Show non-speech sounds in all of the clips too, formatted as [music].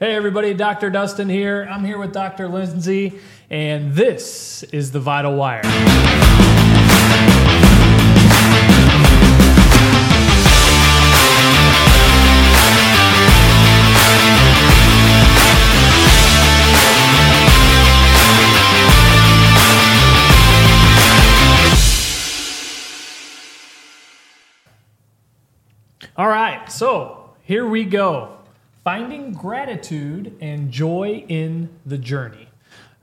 Hey, everybody, Dr. Dustin here. I'm here with Dr. Lindsay, and this is the Vital Wire. All right, so here we go. Finding gratitude and joy in the journey.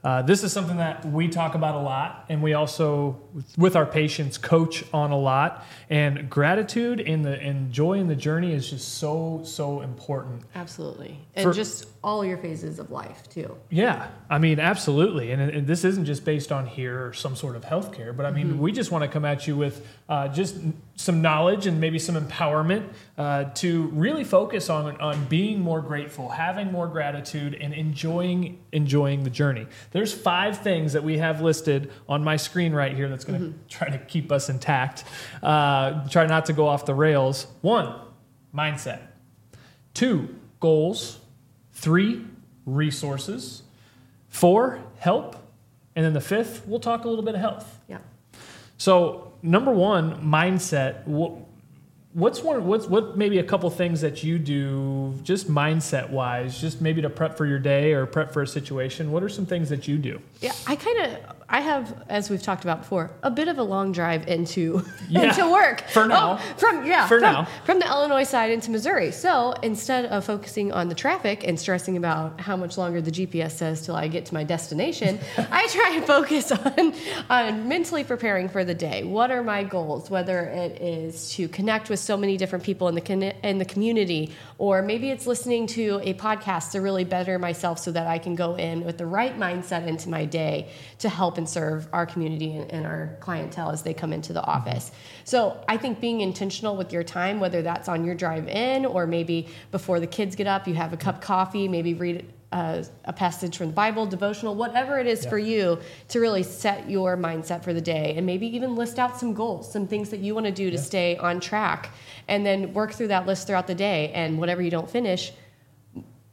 Uh, this is something that we talk about a lot, and we also, with our patients, coach on a lot. And gratitude and the and joy in the journey is just so so important. Absolutely. And For- just all your phases of life, too. Yeah, I mean, absolutely. And, and this isn't just based on here or some sort of healthcare, but I mean, we just want to come at you with uh, just some knowledge and maybe some empowerment uh, to really focus on, on being more grateful, having more gratitude, and enjoying enjoying the journey. There's five things that we have listed on my screen right here that's going to try to keep us intact, uh, try not to go off the rails. One, mindset. Two, goals. Three, resources. Four, help. And then the fifth, we'll talk a little bit of health. Yeah. So, number one, mindset. Wh- What's one? What's what? Maybe a couple things that you do, just mindset wise, just maybe to prep for your day or prep for a situation. What are some things that you do? Yeah, I kind of, I have, as we've talked about before, a bit of a long drive into [laughs] Yeah, into work for now. Oh, from yeah, For from, now. from the Illinois side into Missouri. So instead of focusing on the traffic and stressing about how much longer the GPS says till I get to my destination, [laughs] I try and focus [laughs] on on mentally preparing for the day. What are my goals? Whether it is to connect with so many different people in the con- in the community, or maybe it's listening to a podcast to really better myself so that I can go in with the right mindset into my day to help and serve our community and, our clientele as they come into the office. So I think being intentional with your time, whether that's on your drive in or maybe before the kids get up, you have a cup of coffee, maybe read uh, a passage from the Bible, devotional, whatever it is Yeah. for you to really set your mindset for the day and maybe even list out some goals, some things that you want to do to Yeah. stay on track and then work through that list throughout the day. And whatever you don't finish,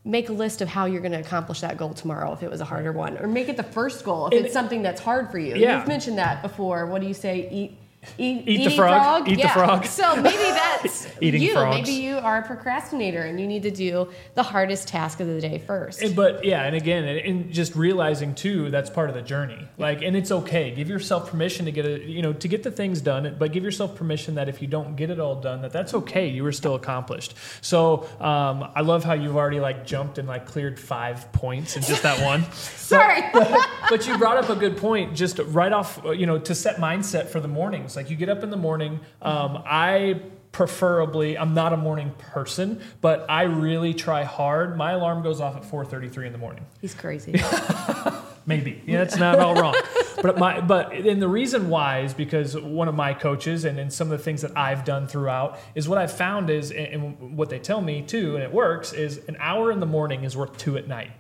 make a list of how you're going to accomplish that goal tomorrow if it was a harder one or make it the first goal if And- it's something that's hard for you. Yeah. you've mentioned that before. What do you say? Eat Eat, Eat the eating frog, eat the frog. So maybe that's [laughs] Eating you. frogs. Maybe you are a procrastinator and you need to do the hardest task of the day first. And- But yeah, and again, and, and just realizing too, that's part of the journey. Like, and it's okay. Give yourself permission to get it, you know, to get the things done. But give yourself permission that if you don't get it all done, that that's okay. You were still accomplished. So um, I love how you've already like jumped and like cleared five points in just that [laughs] one. Sorry. [laughs] but you brought up a good point just right off you know to set mindset for the mornings. Like you get up in the morning um, i preferably i'm not a morning person but i really try hard. My alarm goes off at 4.33 in the morning. He's crazy. [laughs] maybe. Yeah that's not all wrong. But my but and the reason why is because one of my coaches and, and some of the things that i've done throughout is what i've found is and and what they tell me too and it works is an hour in the morning is worth two at night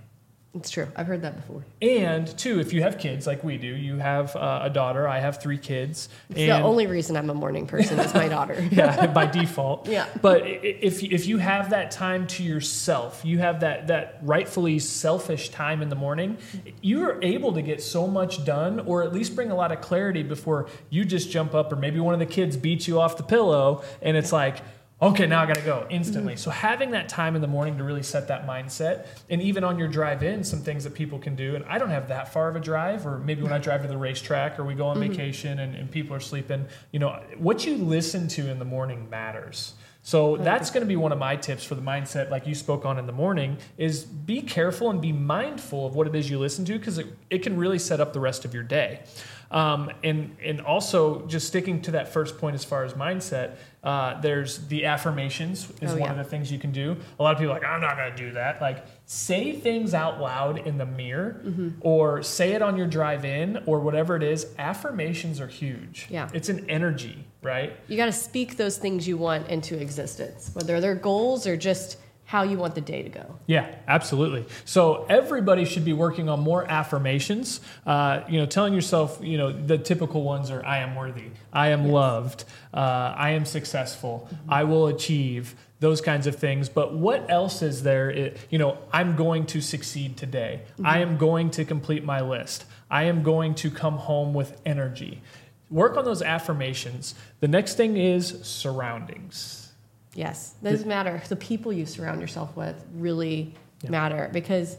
It's true. I've heard that before. and two, if you have kids like we do, you have uh, a daughter. I have three kids. The only reason I'm a morning person is my daughter. [laughs] yeah, by default. Yeah. But if if you have that time to yourself, you have that that rightfully selfish time in the morning, you are able to get so much done, or at least bring a lot of clarity before you just jump up, or maybe one of the kids beats you off the pillow, and it's like. Okay, now I gotta go instantly. So having that time in the morning to really set that mindset, and even on your drive in, some things that people can do. And I don't have that far of a drive, or maybe when I drive to the racetrack, or we go on mm-hmm. vacation and, and people are sleeping. You know, what you listen to in the morning matters. So that's going to be one of my tips for the mindset, like you spoke on in the morning, is be careful and be mindful of what it is you listen to because it, it can really set up the rest of your day. Um, and and also just sticking to that first point as far as mindset, uh, there's the affirmations is Oh, one yeah. of the things you can do. A lot of people are like I'm not going to do that. Like say things out loud in the mirror, Mm-hmm. or say it on your drive in, or whatever it is. Affirmations are huge. Yeah. it's an energy, right? You got to speak those things you want into existence, whether they're goals or just how you want the day to go. Yeah, absolutely. So everybody should be working on more affirmations. Uh, you know, telling yourself, you know, the typical ones are: "I am worthy," "I am loved," uh, "I am successful," "I will achieve." those kinds of things. But what else is there? It, you know, I'm going to succeed today. I am going to complete my list. I am going to come home with energy. Work on those affirmations. The next thing is surroundings. Yes, those matter. The people you surround yourself with really matter because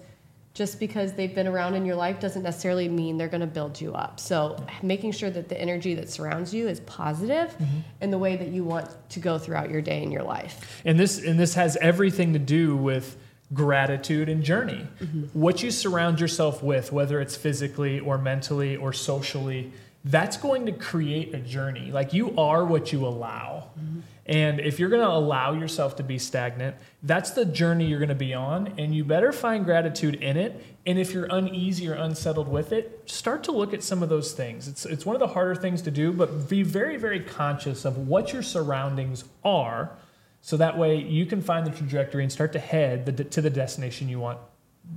just because they've been around in your life doesn't necessarily mean they're going to build you up. So, making sure that the energy that surrounds you is positive mm-hmm. in the way that you want to go throughout your day and your life. And this and this has everything to do with gratitude and journey. Mm-hmm. What you surround yourself with, whether it's physically or mentally or socially, that's going to create a journey. Like you are what you allow. Mm-hmm. And if you're going to allow yourself to be stagnant, that's the journey you're going to be on. And you better find gratitude in it. And if you're uneasy or unsettled with it, start to look at some of those things. It's, it's one of the harder things to do, but be very, very conscious of what your surroundings are. So that way you can find the trajectory and start to head the, to the destination you want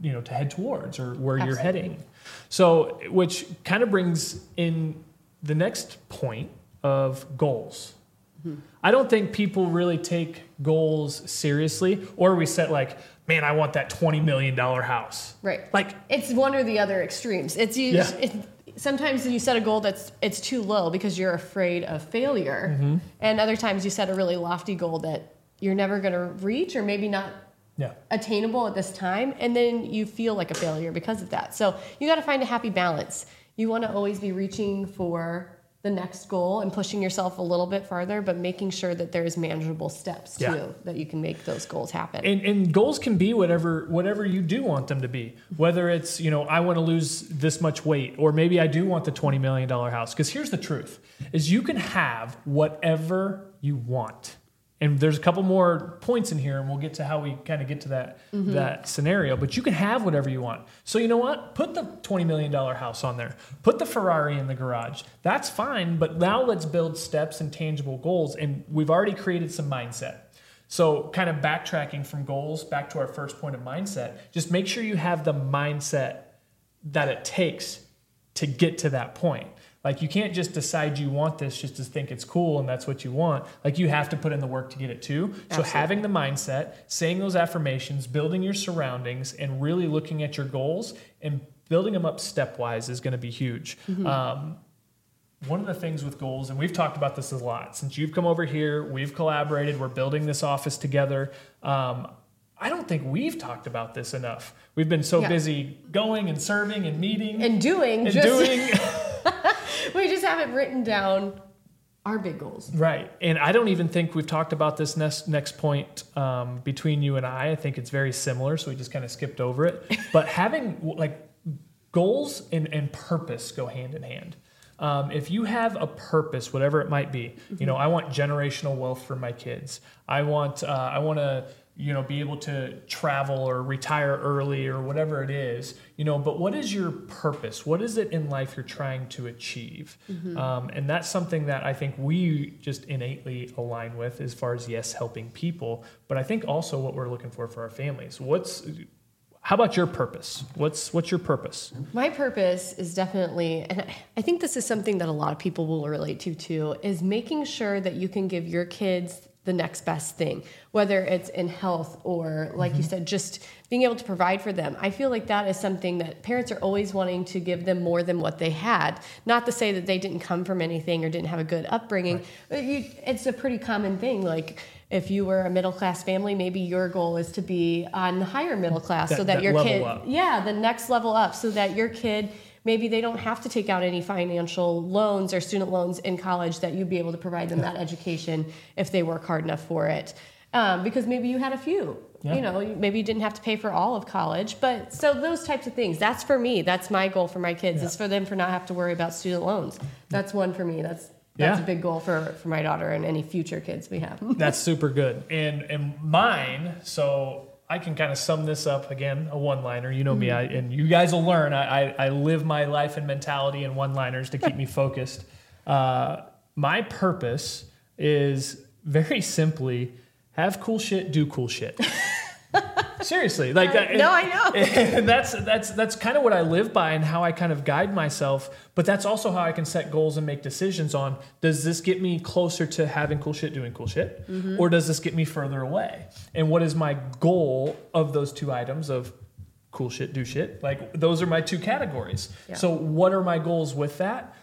you know to head towards or where you're heading. So which kind of brings in the next point of goals. I don't think people really take goals seriously, or we set like, man, I want that twenty million dollar house. Right. Like, It's one or the other extremes. It's you. Yeah. It, sometimes you set a goal that's it's too low because you're afraid of failure, Mm-hmm. and other times you set a really lofty goal that you're never going to reach or maybe not yeah, attainable at this time, and then you feel like a failure because of that. So you got to find a happy balance. You want to always be reaching for the next goal and pushing yourself a little bit farther, but making sure that there's manageable steps too that you can make those goals happen. and, and goals can be whatever whatever you do want them to be. Whether it's you know I want to lose this much weight, or maybe I do want the twenty million dollar house. Because here's the truth: is you can have whatever you want. And there's a couple more points in here, and we'll get to how we kind of get to that mm-hmm. that scenario. But you can have whatever you want. So you know what? Put the twenty million dollar house on there. Put the Ferrari in the garage. That's fine. But now let's build steps and tangible goals. And we've already created some mindset. So, kind of backtracking from goals back to our first point of mindset, just make sure you have the mindset that it takes to get to that point. Like, you can't just decide you want this just to think it's cool and that's what you want. Like, you have to put in the work to get it too. So, having the mindset, saying those affirmations, building your surroundings, and really looking at your goals and building them up stepwise is going to be huge. Um, one of the things with goals, and we've talked about this a lot since you've come over here, we've collaborated, we're building this office together. Um, I don't think we've talked about this enough. We've been so Yeah. busy going and serving and meeting and doing and just doing. [laughs] [laughs] we just haven't written down our big goals. right. And I don't even think we've talked about this next, next point um, between you and I. I think it's very similar, so we just kind of skipped over it. [laughs] But having like goals and, and purpose go hand in hand. Um, if you have a purpose, whatever it might be, you know, I want generational wealth for my kids. I want, uh, I want to, you know, be able to travel or retire early or whatever it is, you know. But what is your purpose? What is it in life you're trying to achieve? Um, and that's something that I think we just innately align with, as far as yes, helping people, but I think also what we're looking for for our families. What's how about your purpose? What's what's your purpose? My purpose is definitely, and I think this is something that a lot of people will relate to too, is making sure that you can give your kids the next best thing, whether it's in health or, like you mm-hmm. said, just being able to provide for them. I feel like that is something that parents are always wanting to give them more than what they had. Not to say that they didn't come from anything or didn't have a good upbringing, but you, it's a pretty common thing. Like, if you were a middle class family, maybe your goal is to be on the higher middle class so That- that, that your kid, up. yeah, the next level up so that your kid maybe they don't have to take out any financial loans or student loans in college that you'd be able to provide them that education if they work hard enough for it um, because maybe you had a few Yeah. you know maybe you didn't have to pay for all of college but so those types of things that's for me that's my goal for my kids is for them to not have to worry about student loans that's one for me that's that's Yeah. a big goal for, for my daughter and any future kids we have That's super good. And and mine, so I can kind of sum this up again, a one liner. You know me, I, and you guys will learn. I, I, I live my life and mentality in one liners to keep me focused. Uh, my purpose is very simply have cool shit, do cool shit. [laughs] Seriously, like that. no, I [laughs] know. That's that's that's kind of what I live by and how I kind of guide myself. But that's also how I can set goals and make decisions on: Does this get me closer to having cool shit, doing cool shit, Mm-hmm. or does this get me further away? And what is my goal of those two items of cool shit, do shit? Like those are my two categories. Yeah. So what are my goals with that?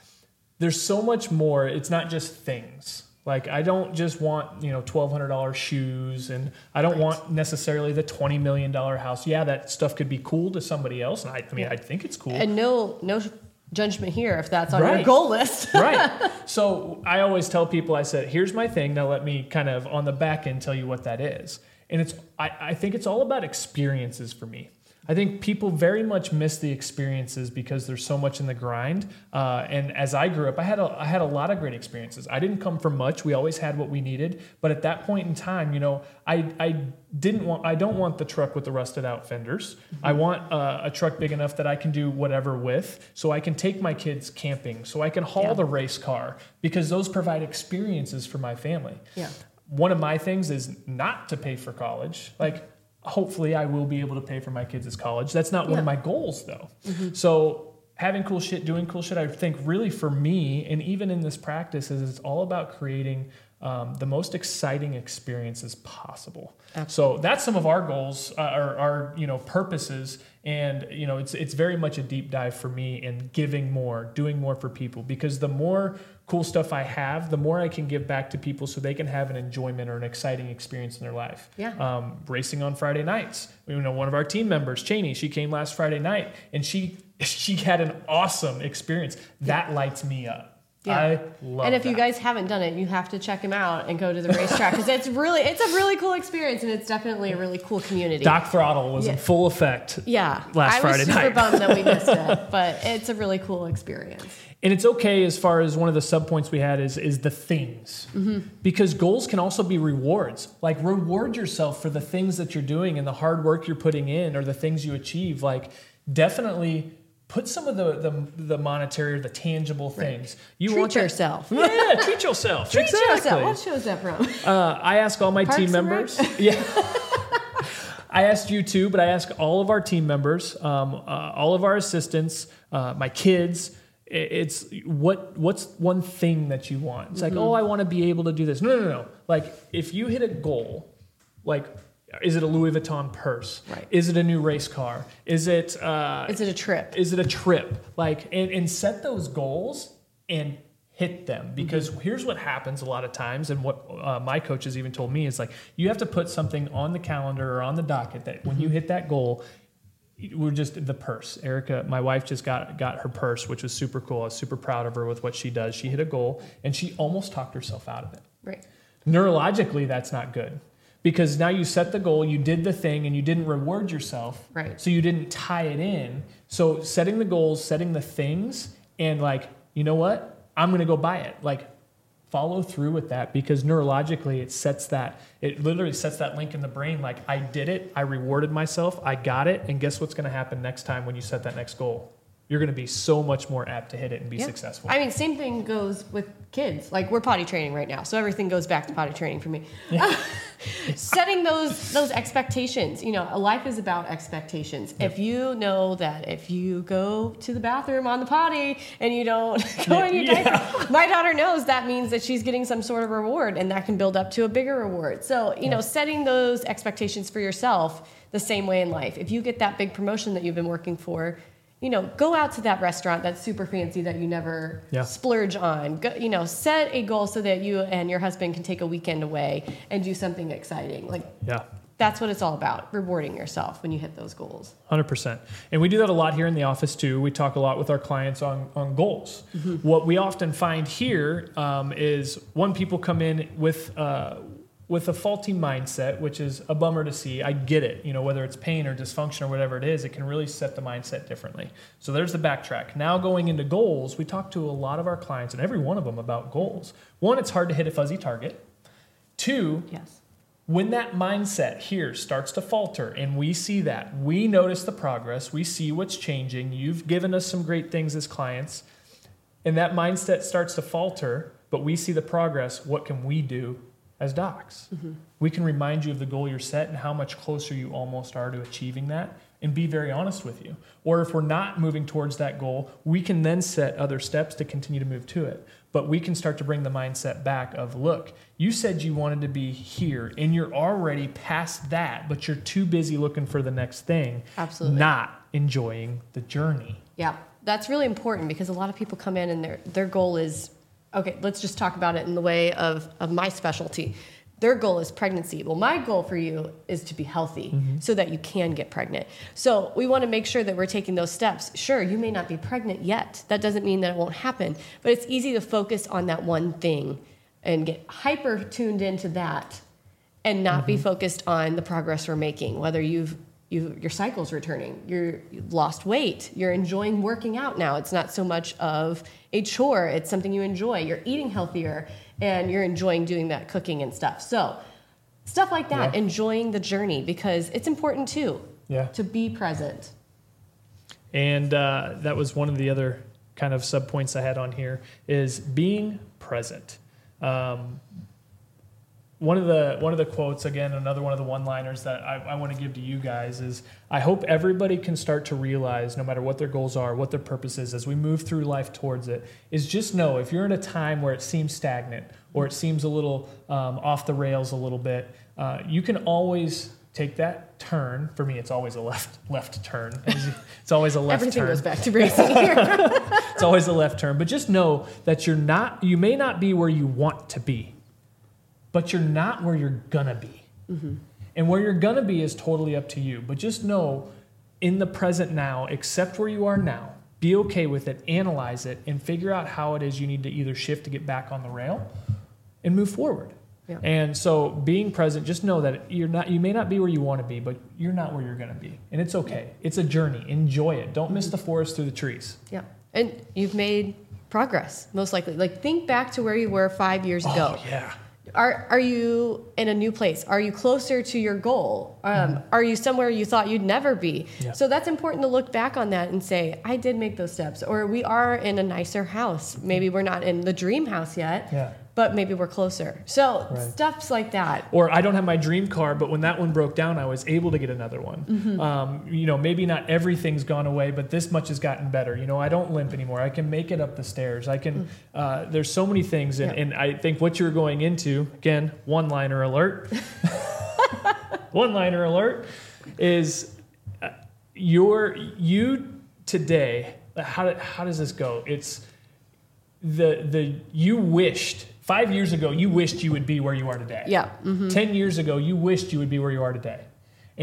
There's so much more. It's not just things. Like I don't just want you know twelve hundred dollars shoes, and I don't Right. want necessarily the twenty million dollar house. Yeah, that stuff could be cool to somebody else, and I, I mean I think it's cool. And no, no judgment here if that's on your Right. goal list. [laughs] right. So I always tell people, I said, here's my thing. Now let me kind of on the back end tell you what that is. And it's I, I think it's all about experiences for me. I think people very much miss the experiences because there's so much in the grind. Uh, and as I grew up, I had a, I had a lot of great experiences. I didn't come from much. We always had what we needed. But at that point in time, you know, I, I didn't want I don't want the truck with the rusted out fenders. I want uh, a truck big enough that I can do whatever with, so I can take my kids camping, so I can haul Yeah. the race car because those provide experiences for my family. Yeah. One of my things is not to pay for college. Like, hopefully, I will be able to pay for my kids' college. That's not one of my goals, though. So, having cool shit, doing cool shit, I think really for me, and even in this practice, is it's all about creating um, the most exciting experiences possible. So that's some of our goals, uh, our, our you know purposes, and you know it's it's very much a deep dive for me in giving more, doing more for people, because the more cool stuff I have, the more I can give back to people, so they can have an enjoyment or an exciting experience in their life. Yeah. Um, racing on Friday nights, you know, one of our team members, Cheney, she came last Friday night, and she [laughs] she had an awesome experience. That lights me up. Yeah. I love it. and if you guys haven't done it, you have to check him out and go to the racetrack because it's really it's a really cool experience and it's definitely a really cool community. Doc Throttle was in full effect. yeah, last I Friday was super night. bummed that we missed [laughs] it, but it's a really cool experience. And it's okay as far as one of the subpoints we had is is the things. Mm-hmm. Because goals can also be rewards. Like reward yourself for the things that you're doing and the hard work you're putting in or the things you achieve. Like definitely put some of the the, the monetary or the tangible things. You Treat want that- yourself. [laughs] Yeah, treat yourself. Treat exactly. yourself. What show is that from? Uh, I ask all my Parks team members. [laughs] Yeah. I asked you too, but I ask all of our team members, um, uh, all of our assistants, uh, my kids. It's what what's one thing that you want? It's like, Mm-hmm. oh, I want to be able to do this. No, no, no. Like if you hit a goal, like is it a Louis Vuitton purse? Right. Is it a new race car? Is it uh, Is it a trip? is it a trip like and, and set those goals and hit them because here's what happens a lot of times and what uh, my coaches even told me is like you have to put something on the calendar or on the docket that when you hit that goal we're just the purse. Erica my wife just got got her purse which was super cool. I was super proud of her with what she does. She hit a goal and she almost talked herself out of it. Right. neurologically that's not good because now you set the goal you did the thing and you didn't reward yourself. Right. so you didn't tie it in. So setting the goals setting the things and like you know what? I'm going to go buy it. Like follow through with that because neurologically it sets that it literally sets that link in the brain. Like i did it i rewarded myself i got it and guess what's going to happen next time when you set that next goal you're going to be so much more apt to hit it and be Yeah. successful I mean, same thing goes with kids. Like we're potty training right now, so everything goes back to potty training for me. [laughs] Setting those those expectations. You know, life is about expectations. If you know that if you go to the bathroom on the potty and you don't [laughs] go in your Yeah. diaper, my daughter knows that means that she's getting some sort of reward, and that can build up to a bigger reward. So you know, setting those expectations for yourself the same way in life. If you get that big promotion that you've been working for. You know, go out to that restaurant that's super fancy that you never Yeah. splurge on. Go, you know, set a goal so that you and your husband can take a weekend away and do something exciting. Like yeah that's what it's all about, rewarding yourself when you hit those goals. Hundred percent, and we do that a lot here in the office too. We talk a lot with our clients on on goals. What we often find here um, is one people come in with uh, with a faulty mindset, which is a bummer to see. I get it, you know, whether it's pain or dysfunction or whatever it is, it can really set the mindset differently. So there's the backtrack. Now going into goals, we talk to a lot of our clients and every one of them about goals. One, it's hard to hit a fuzzy target. Two, Yes. when that mindset here starts to falter and we see that we notice the progress we see what's changing you've given us some great things as clients and that mindset starts to falter but we see the progress what can we do as docs. Mm-hmm. We can remind you of the goal you're set and how much closer you almost are to achieving that and be very honest with you. Or if we're not moving towards that goal, we can then set other steps to continue to move to it. But we can start to bring the mindset back of look, you said you wanted to be here and you're already past that, but you're too busy looking for the next thing, Absolutely. not enjoying the journey. Yeah, that's really important because a lot of people come in and their their goal is okay. Let's just talk about it in the way of of my specialty. Their goal is pregnancy. Well, my goal for you is to be healthy mm-hmm. so that you can get pregnant. So we want to make sure that we're taking those steps. Sure, you may not be pregnant yet. That doesn't mean that it won't happen, but it's easy to focus on that one thing and get hyper tuned into that and not be mm-hmm. focused on the progress we're making whether you've you, your cycle's returning. You're you've lost weight. You're enjoying working out now. It's not so much of a chore. It's something you enjoy. You're eating healthier and you're enjoying doing that cooking and stuff. So stuff like that Yeah. enjoying the journey because it's important too Yeah. to be present. And uh, that was one of the other kind of sub points I had on here is being present. Um, one of the one of the quotes again, another one of the one-liners that I, I want to give to you guys is: I hope everybody can start to realize, no matter what their goals are, what their purpose is, as we move through life towards it, is just know if you're in a time where it seems stagnant or it seems a little um, off the rails a little bit, uh, you can always take that turn. For me, it's always a left left turn. [laughs] It's always a left everything turn goes back to racing here [laughs] it's always a left turn. But just know that you're not, you may not be where you want to be, but you're not where you're gonna be. Mm-hmm. And where you're gonna be is totally up to you. But just know in the present now, accept where you are now, be okay with it, analyze it, and figure out how it is you need to either shift to get back on the rail and move forward. Yeah. And so being present, just know that you're not you may not be where you want to be, but you're not where you're gonna be. And it's okay. It's a journey. Enjoy it. Don't miss mm-hmm. the forest through the trees. yeah and you've made progress most likely like think back to where you were five years oh, ago Oh, yeah. Are are you in a new place? Are you closer to your goal? Um, Are you somewhere you thought you'd never be? Yeah. So that's important to look back on that and say, I did make those steps. Or we are in a nicer house. Maybe we're not in the dream house yet, Yeah. But maybe we're closer. So Right. stuffs like that. Or I don't have my dream car, but when that one broke down, I was able to get another one. Mm-hmm. Um, you know, maybe not everything's gone away, but this much has gotten better. You know, I don't limp anymore. I can make it up the stairs. I can. Uh, there's so many things, and, Mm. Yeah. and I think what you're going into again, one liner alert. [laughs] one liner alert is uh, your you today. How how does this go? It's the the you wished five years ago you wished you would be where you are today Yeah. mhm. 10 years ago you wished you would be where you are today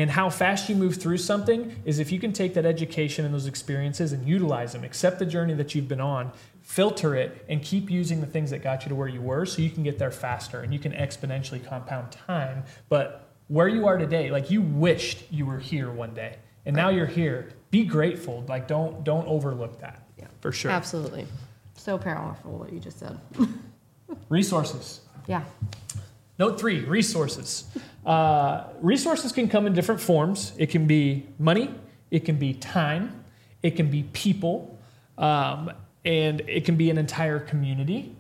and how fast you move through something is if you can take that education and those experiences and utilize them accept the journey that you've been on filter it and keep using the things that got you to where you were so you can get there faster and you can exponentially compound time but where you are today like you wished you were here one day and now you're here be grateful like don't don't overlook that Yeah. for sure Absolutely. So powerful what you just said. [laughs] resources Yeah. Note three resources. Uh, resources can come in different forms. It can be money, it can be time, it can be people, um, and it can be an entire community.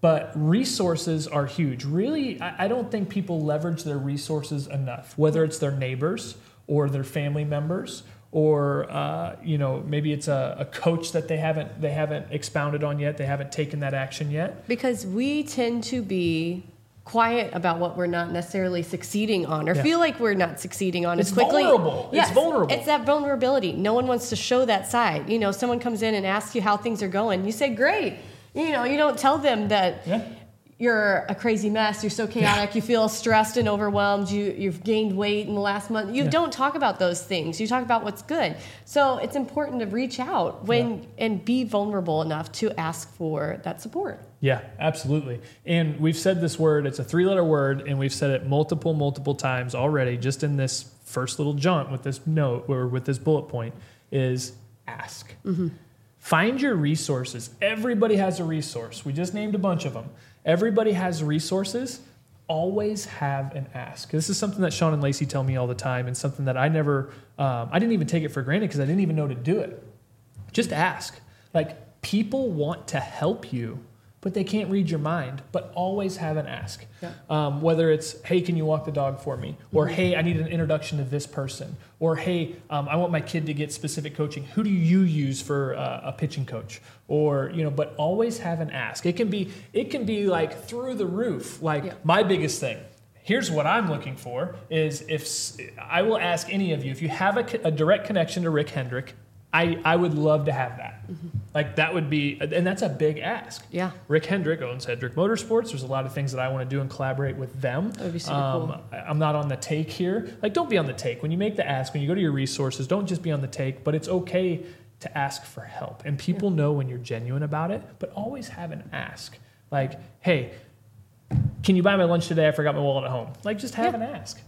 But resources are huge. Really, I, I don't think people leverage their resources enough, whether it's their neighbors or their family members. Or uh, you know maybe it's a, a coach that they haven't they haven't expounded on yet they haven't taken that action yet Because we tend to be quiet about what we're not necessarily succeeding on or Yeah. feel like we're not succeeding on It's as quickly. vulnerable. It's vulnerable. It's that vulnerability. No one wants to show that side. You know, someone comes in and asks you how things are going. You say, great. You know, you don't tell them that Yeah. You're a crazy mess. You're so chaotic. You feel stressed and overwhelmed. You, you've gained weight in the last month. You Yeah. don't talk about those things. You talk about what's good. So it's important to reach out when and be vulnerable enough to ask for that support. Yeah, absolutely. And we've said this word, it's a three letter word, and we've said it multiple, multiple times already, just in this first little jaunt with this note or with this bullet point is ask. Mm-hmm. Find your resources. Everybody has a resource. We just named a bunch of them. Everybody has resources. Always have an ask. This is something that Sean and Lacey tell me all the time, and something that I never, um, I didn't even take it for granted because I didn't even know to do it. Just ask. Like, people want to help you but they can't read your mind. But always have an ask. Yeah. Um, whether it's, hey, can you walk the dog for me? Or, hey, I need an introduction to this person. Or, hey, um, I want my kid to get specific coaching. Who do you use for uh, a pitching coach? Or, you know, but always have an ask. It can be, it can be like through the roof. Like Yeah. my biggest thing here's what I'm looking for is if I will ask any of you if you have a, a direct connection to Rick Hendrick, I, I would love to have that. Like that would be, and that's a big ask. Yeah. Rick Hendrick owns Hendrick Motorsports. There's a lot of things that I want to do and collaborate with them. That would be super um, cool. I'm not on the take here. Like, don't be on the take. When you make the ask, when you go to your resources, don't just be on the take, but it's okay to ask for help. And people know when you're genuine about it, but always have an ask. Like, hey, can you buy my lunch today? I forgot my wallet at home. Like, just have Yeah. an ask.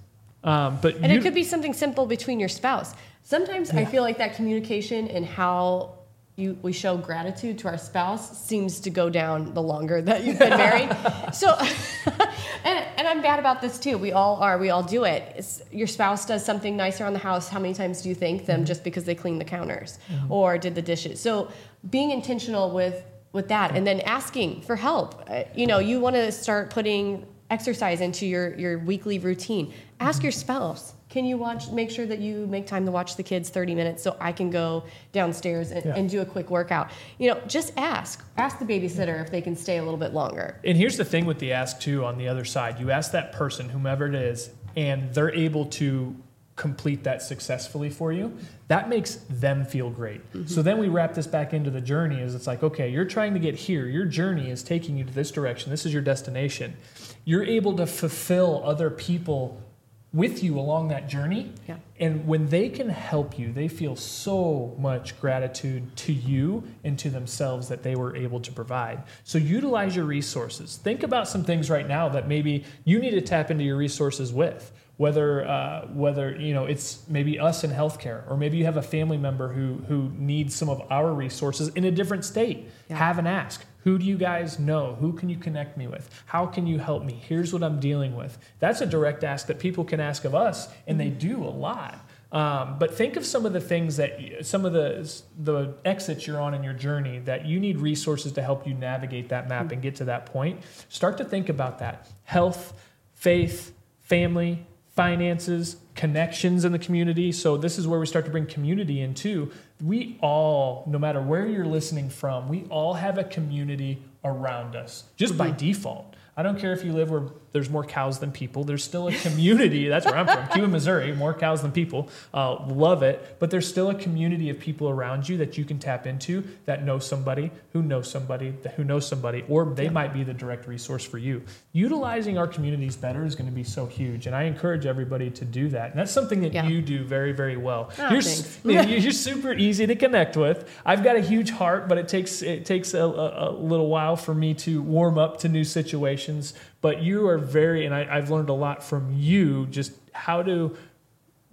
Um, but And it could be something simple between your spouse. Sometimes I feel like that communication and how you we show gratitude to our spouse seems to go down the longer that you've been married. [laughs] so, [laughs] and, and I'm bad about this too. We all are. We all do it. It's, your spouse does something nice around the house. How many times do you thank them just because they cleaned the counters or did the dishes? So, being intentional with with that, and then asking for help. Uh, you know, you want to start putting exercise into your your weekly routine. Ask your spouse. Can you watch? Make sure that you make time to watch the kids 30 minutes so I can go downstairs and, Yeah. and do a quick workout. You know, just ask. Ask the babysitter if they can stay a little bit longer. And here's the thing with the ask too on the other side. You ask that person, whomever it is, and they're able to complete that successfully for you. That makes them feel great. Mm-hmm. So then we wrap this back into the journey is it's like, okay, you're trying to get here. Your journey is taking you to this direction. This is your destination. You're able to fulfill other people with you along that journey. Yeah. And when they can help you, they feel so much gratitude to you and to themselves that they were able to provide. So utilize your resources. Think about some things right now that maybe you need to tap into your resources with. Whether uh, whether you know it's maybe us in healthcare, or maybe you have a family member who who needs some of our resources in a different state. Yeah. Have an ask. Who do you guys know? Who can you connect me with? How can you help me? Here's what I'm dealing with. That's a direct ask that people can ask of us, and they do a lot. Um, but think of some of the things that some of the the exits you're on in your journey that you need resources to help you navigate that map and get to that point. Start to think about that: health, faith, family, finances, connections in the community. So this is where we start to bring community in too. We all, no matter where you're listening from, we all have a community around us just by mm-hmm. default. I don't care if you live where there's more cows than people. There's still a community. [laughs] That's where I'm from, Cuba, Missouri. More cows than people. Uh, love it. But there's still a community of people around you that you can tap into that know somebody who knows somebody who knows somebody, or they might be the direct resource for you. Utilizing our communities better is going to be so huge, and I encourage everybody to do that. And that's something that Yeah. you do very, very well. Oh, you're, s- thanks. yeah, you're [laughs] you're super easy to connect with. I've got a huge heart, but it takes it takes a, a, a little while for me to warm up to new situations. But you are very, and I, I've learned a lot from you, just how to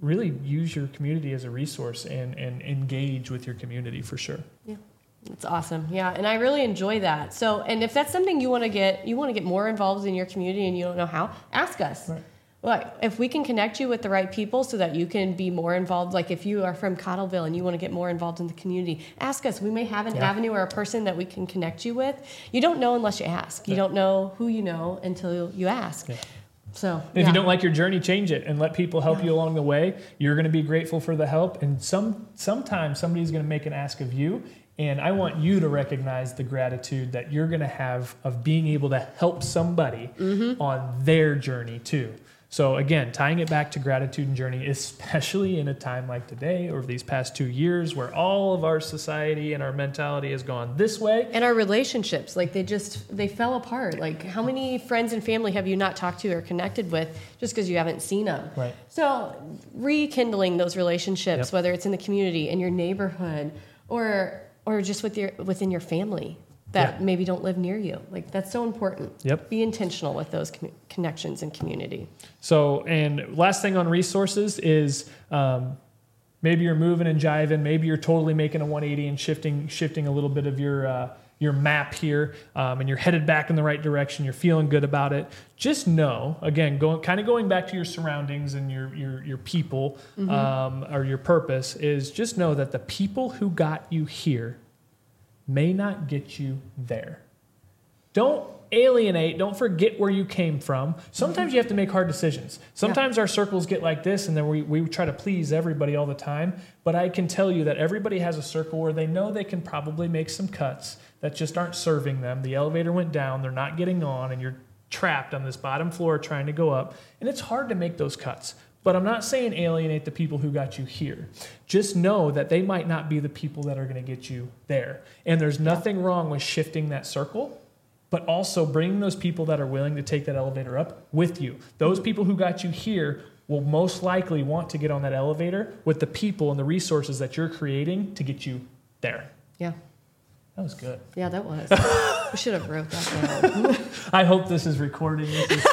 really use your community as a resource and and engage with your community for sure. Yeah. That's awesome. Yeah, and I really enjoy that. So, and if that's something you want to get, you want to get more involved in your community and you don't know how, ask us. Right. Like, if we can connect you with the right people so that you can be more involved, like if you are from Cottleville and you want to get more involved in the community, ask us. We may have an Yeah. avenue or a person that we can connect you with. You don't know unless you ask. You Yeah. don't know who you know until you ask. Yeah. So, if you don't like your journey, change it and let people help you along the way. You're going to be grateful for the help, and some sometimes somebody's going to make an ask of you. And I want you to recognize the gratitude that you're going to have of being able to help somebody mm-hmm. on their journey too. So again, tying it back to gratitude and journey, especially in a time like today or these past two years where all of our society and our mentality has gone this way. and our relationships like they just they fell apart like how many friends and family have you not talked to or connected with just because you haven't seen them Right. so rekindling those relationships Yep. whether it's in the community in your neighborhood or or just with your within your family that Yeah. maybe don't live near you like that's so important Yep. be intentional with those commu- connections and community So, and last thing on resources is um, maybe you're moving and jiving, maybe you're totally making a 180 and shifting, shifting a little bit of your uh, your map here, um, and you're headed back in the right direction. You're feeling good about it. Just know, again, going kind of going back to your surroundings and your your your people um, or your purpose is just know that the people who got you here may not get you there don't alienate, don't forget where you came from. Sometimes you have to make hard decisions. Sometimes our circles get like this and then we, we try to please everybody all the time. But I can tell you that everybody has a circle where they know they can probably make some cuts that just aren't serving them. The elevator went down, they're not getting on, and you're trapped on this bottom floor trying to go up. And it's hard to make those cuts. But I'm not saying alienate the people who got you here. Just know that they might not be the people that are going to get you there. And there's nothing wrong with shifting that circle, but also bringing those people that are willing to take that elevator up with you. Those people who got you here will most likely want to get on that elevator with the people and the resources that you're creating to get you there. Yeah. That was good. Yeah, that was. [laughs] we should have wrote that down. [laughs] I hope this is recording. This [laughs] is-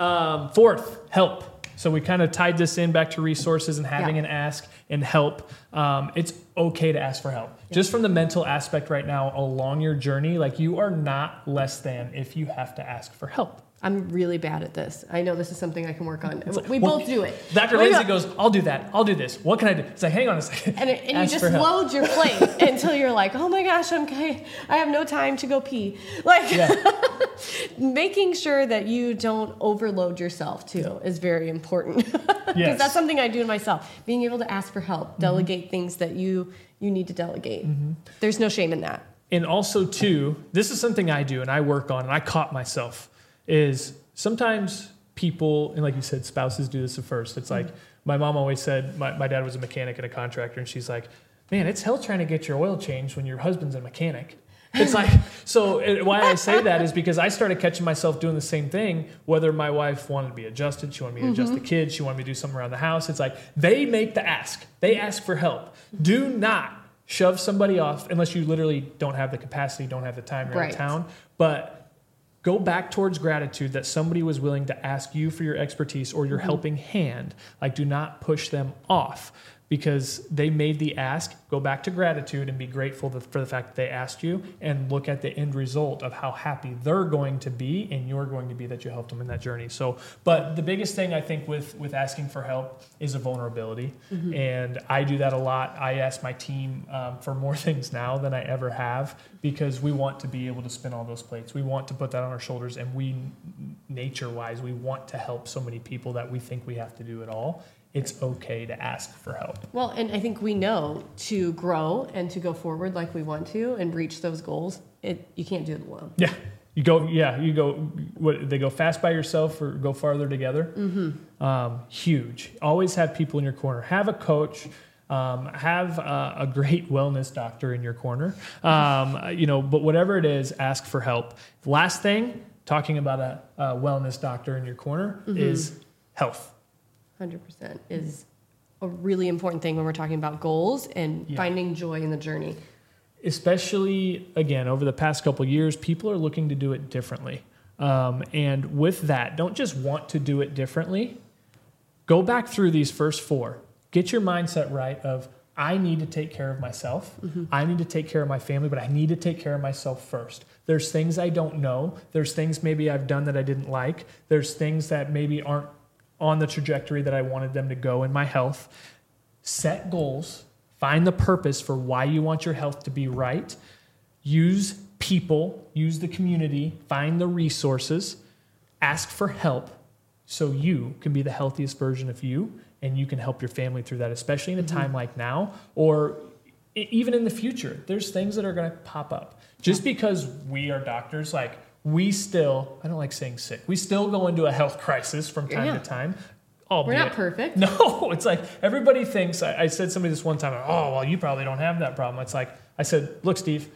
um, fourth, help. So we kind of tied this in back to resources and having Yeah. an ask and help. Um, it's okay to ask for help. Just from the mental aspect right now along your journey, like you are not less than if you have to ask for help. I'm really bad at this. I know this is something I can work on. we Well, both do it. Dr. Lindsay go- goes, I'll do that. I'll do this. What can I do? It's like, hang on a second. and, it- and you just load your plate [laughs] until you're like, oh my gosh, I'm I have no time to go pee. Like Yeah. [laughs] making sure that you don't overload yourself too is very important [laughs] because Yes. Mm-hmm. that's something I do myself. Being able to ask for help, delegate things that you you need to delegate. There's no shame in that. and also too this is something i do and i work on and i caught myself is sometimes people and like you said spouses do this at first. It's like my mom always said my, my dad was a mechanic and a contractor and she's like man it's hell trying to get your oil changed when your husband's a mechanic. It's like [laughs] so it, why i say that is because i started catching myself doing the same thing whether my wife wanted to be adjusted she wanted me to adjust the mm-hmm. kids she wanted me to do something around the house. It's like they make the ask. They ask for help. Do not shove somebody off unless you literally don't have the capacity, don't have the time, you're out of town. But go back towards gratitude that somebody was willing to ask you for your expertise or your mm-hmm. helping hand. Like, do not push them off because they made the ask. Go back to gratitude and be grateful for the fact that they asked you and look at the end result of how happy they're going to be and you're going to be that you helped them in that journey. So, but the biggest thing I think with, with asking for help is a vulnerability. And I do that a lot. I ask my team um, for more [laughs] things now than I ever have because we want to be able to spin all those plates. We want to put that on our shoulders, and we, nature wise, we want to help so many people that we think we have to do it all. It's okay to ask for help. Well, and I think we know to grow and to go forward like we want to and reach those goals, it you can't do it alone. Yeah. You go, yeah, you go, what, they go fast by yourself or go farther together. Mm-hmm. Um, huge. Always have people in your corner. Have a coach. Um, have uh, a great [laughs] wellness doctor in your corner. Um, you know, but whatever it is, ask for help. Last thing, talking about a, a wellness doctor in your corner is health. 100% is a really important thing when we're talking about goals and Yeah. finding joy in the journey. especially again over the past couple years people are looking to do it differently. Um, and with that don't just want to do it differently. Go back through these first four. Get your mindset right of i need to take care of myself. I need to take care of my family but i need to take care of myself first. There's things i don't know. There's things maybe i've done that i didn't like. There's things that maybe aren't on the trajectory that i wanted them to go in my health. Set goals, find the purpose for why you want your health to be right, use people, use the community, find the resources, ask for help so you can be the healthiest version of you and you can help your family through that, especially in a mm-hmm. time like now or even in the future. There's things that are going to pop up. Just because we are doctors, like we still, I don't like saying sick, we still go into a health crisis from time Yeah. to time. We're not perfect. [laughs] no, it's like everybody thinks. I, I said somebody this one time. Oh, well, you probably don't have that problem. It's like I said, look, Steve,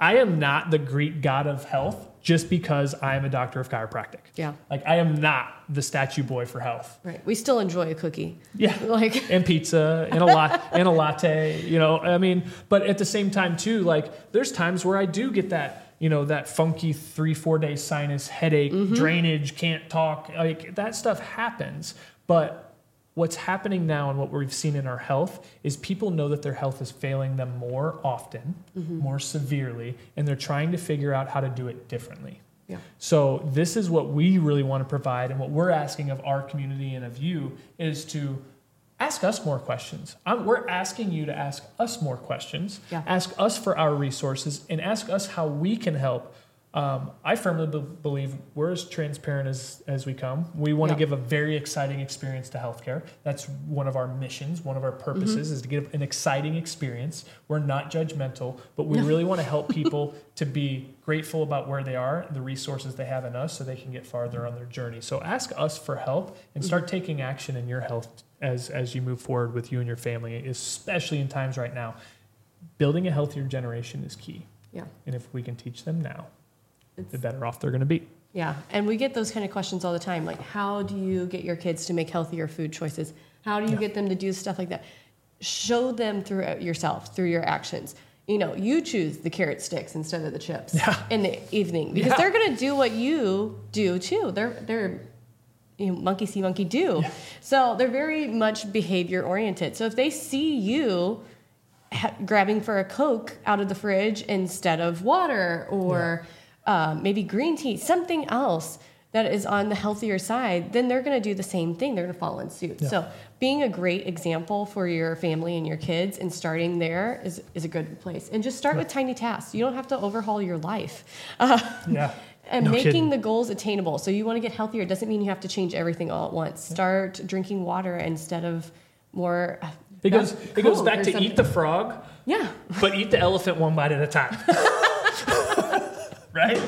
I am not the Greek god of health just because I am a doctor of chiropractic. Yeah. Like I am not the statue boy for health. Right. We still enjoy a cookie. Yeah. [laughs] Like [laughs] and pizza and a lot and a latte, you know. I mean, but at the same time too, like there's times where I do get that, you know, that funky three, four day sinus headache, mm-hmm. drainage, can't talk. Like that stuff happens. But what's happening now and what we've seen in our health is people know that their health is failing them more often, mm-hmm. more severely, and they're trying to figure out how to do it differently. Yeah. So this is what we really want to provide, and what we're asking of our community and of you is to ask us more questions. I'm, we're asking you to ask us more questions. Yeah. Ask us for our resources, and ask us how we can help Um, I firmly be- believe we're as transparent as, as we come. We want to Yeah. give a very exciting experience to healthcare. That's one of our missions, one of our purposes is to give an exciting experience. We're not judgmental, but we really want to help [laughs] people to be grateful about where they are, the resources they have in us, so they can get farther on their journey. So ask us for help and start taking action in your health as, as you move forward with you and your family, especially in times right now. Building a healthier generation is key. Yeah. And if we can teach them now, It's- the better off they're going to be. Yeah, and we get those kind of questions all the time. Like, how do you get your kids to make healthier food choices? How do you Yeah. get them to do stuff like that? Show them through uh, yourself, through your actions. You know, you choose the carrot sticks instead of the chips Yeah. in the evening because Yeah. they're going to do what you do too. They're they're you know, monkey see, monkey do. Yeah. So they're very much behavior oriented. So if they see you ha- grabbing for a Coke out of the fridge instead of water or um, maybe green tea, something else that is on the healthier side, then they're going to do the same thing. They're going to follow in suit. Yeah. So being a great example for your family and your kids and starting there is, is a good place. And just start with tiny tasks. You don't have to overhaul your life. Uh, [laughs] Yeah. And No making kidding. the goals attainable. So you want to get healthier doesn't mean you have to change everything all at once. Start drinking water instead of more. uh, It goes, it goes back to something. eat the frog, Yeah. but eat the elephant one bite at a time. [laughs] right?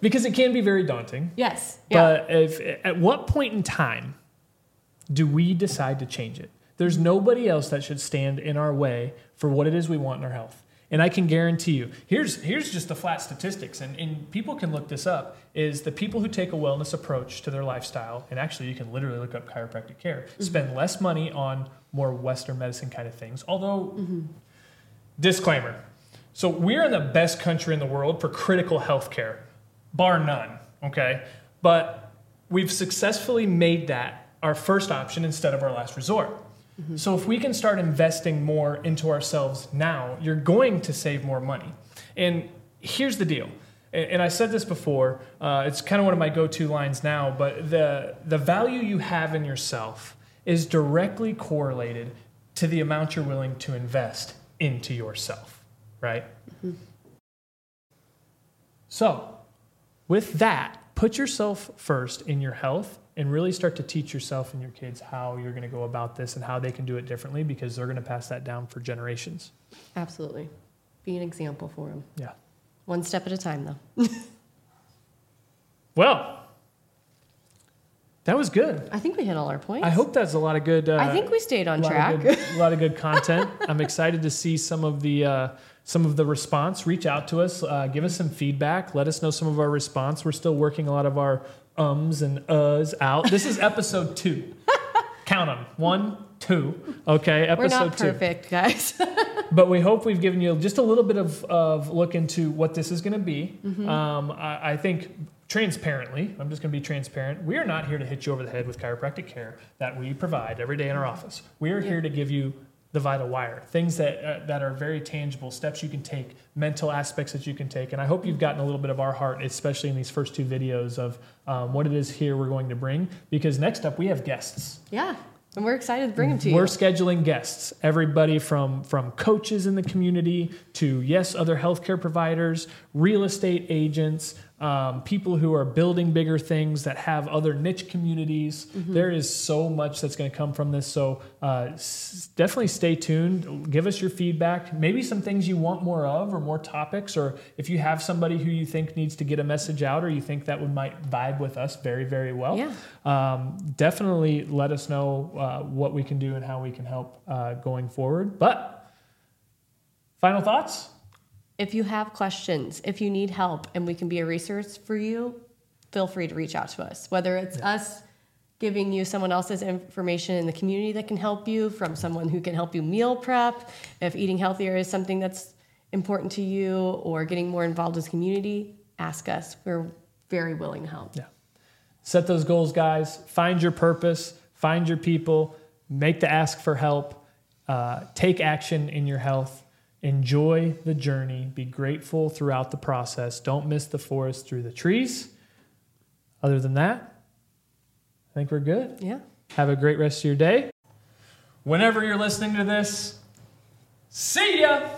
Because it can be very daunting. Yes. Yeah. But if at what point in time do we decide to change it? There's nobody else that should stand in our way for what it is we want in our health. And I can guarantee you, here's here's just the flat statistics, and, and people can look this up, is the people who take a wellness approach to their lifestyle, and actually you can literally look up chiropractic care, mm-hmm. spend less money on more Western medicine kind of things. Although mm-hmm. disclaimer. So we're in the best country in the world for critical health care, bar none, okay? But we've successfully made that our first option instead of our last resort. So if we can start investing more into ourselves now, you're going to save more money. And here's the deal. And I said this before. Uh, it's kind of one of my go-to lines now. But the the value you have in yourself is directly correlated to the amount you're willing to invest into yourself, right? So, with that, put yourself first in your health and really start to teach yourself and your kids how you're going to go about this and how they can do it differently because they're going to pass that down for generations. Absolutely. Be an example for them. Yeah. One step at a time, though. [laughs] Well, that was good. I think we hit all our points. I hope that's a lot of good. Uh, I think we stayed on track. Good, a lot of good content. [laughs] I'm excited to see some of the uh, some of the response. Reach out to us, uh, give us some feedback. Let us know some of our response. We're still working a lot of our ums and uhs out. This is episode two. [laughs] Count them. One, two. Okay, episode We're not two. perfect, guys. [laughs] But we hope we've given you just a little bit of, of look into what this is going to be. Mm-hmm. Um, I, I think transparently, I'm just going to be transparent. We are not here to hit you over the head with chiropractic care that we provide every day in our office. We are here to give you the vital wire, things that uh, that are very tangible, steps you can take, mental aspects that you can take. And I hope you've gotten a little bit of our heart, especially in these first two videos of um, what it is here we're going to bring. Because next up, we have guests. yeah. And we're excited to bring them to you. We're scheduling guests, everybody from from coaches in the community to yes, other healthcare providers, real estate agents, um, people who are building bigger things that have other niche communities. There is so much that's going to come from this. So uh, s- definitely stay tuned. Give us your feedback. Maybe some things you want more of, or more topics, or if you have somebody who you think needs to get a message out, or you think that would might vibe with us very very well Yeah. um, definitely let us know uh, what we can do and how we can help uh, going forward. But final thoughts? If you have questions, if you need help, and we can be a resource for you, feel free to reach out to us. Whether it's us giving you someone else's information in the community that can help you, from someone who can help you meal prep, if eating healthier is something that's important to you, or getting more involved with community, ask us. We're very willing to help. Yeah. Set those goals, guys. Find your purpose. Find your people. Make the ask for help. Uh, take action in your health. Enjoy the journey. Be grateful throughout the process. Don't miss the forest through the trees. Other than that, I think we're good. Yeah. Have a great rest of your day. Whenever you're listening to this, see ya!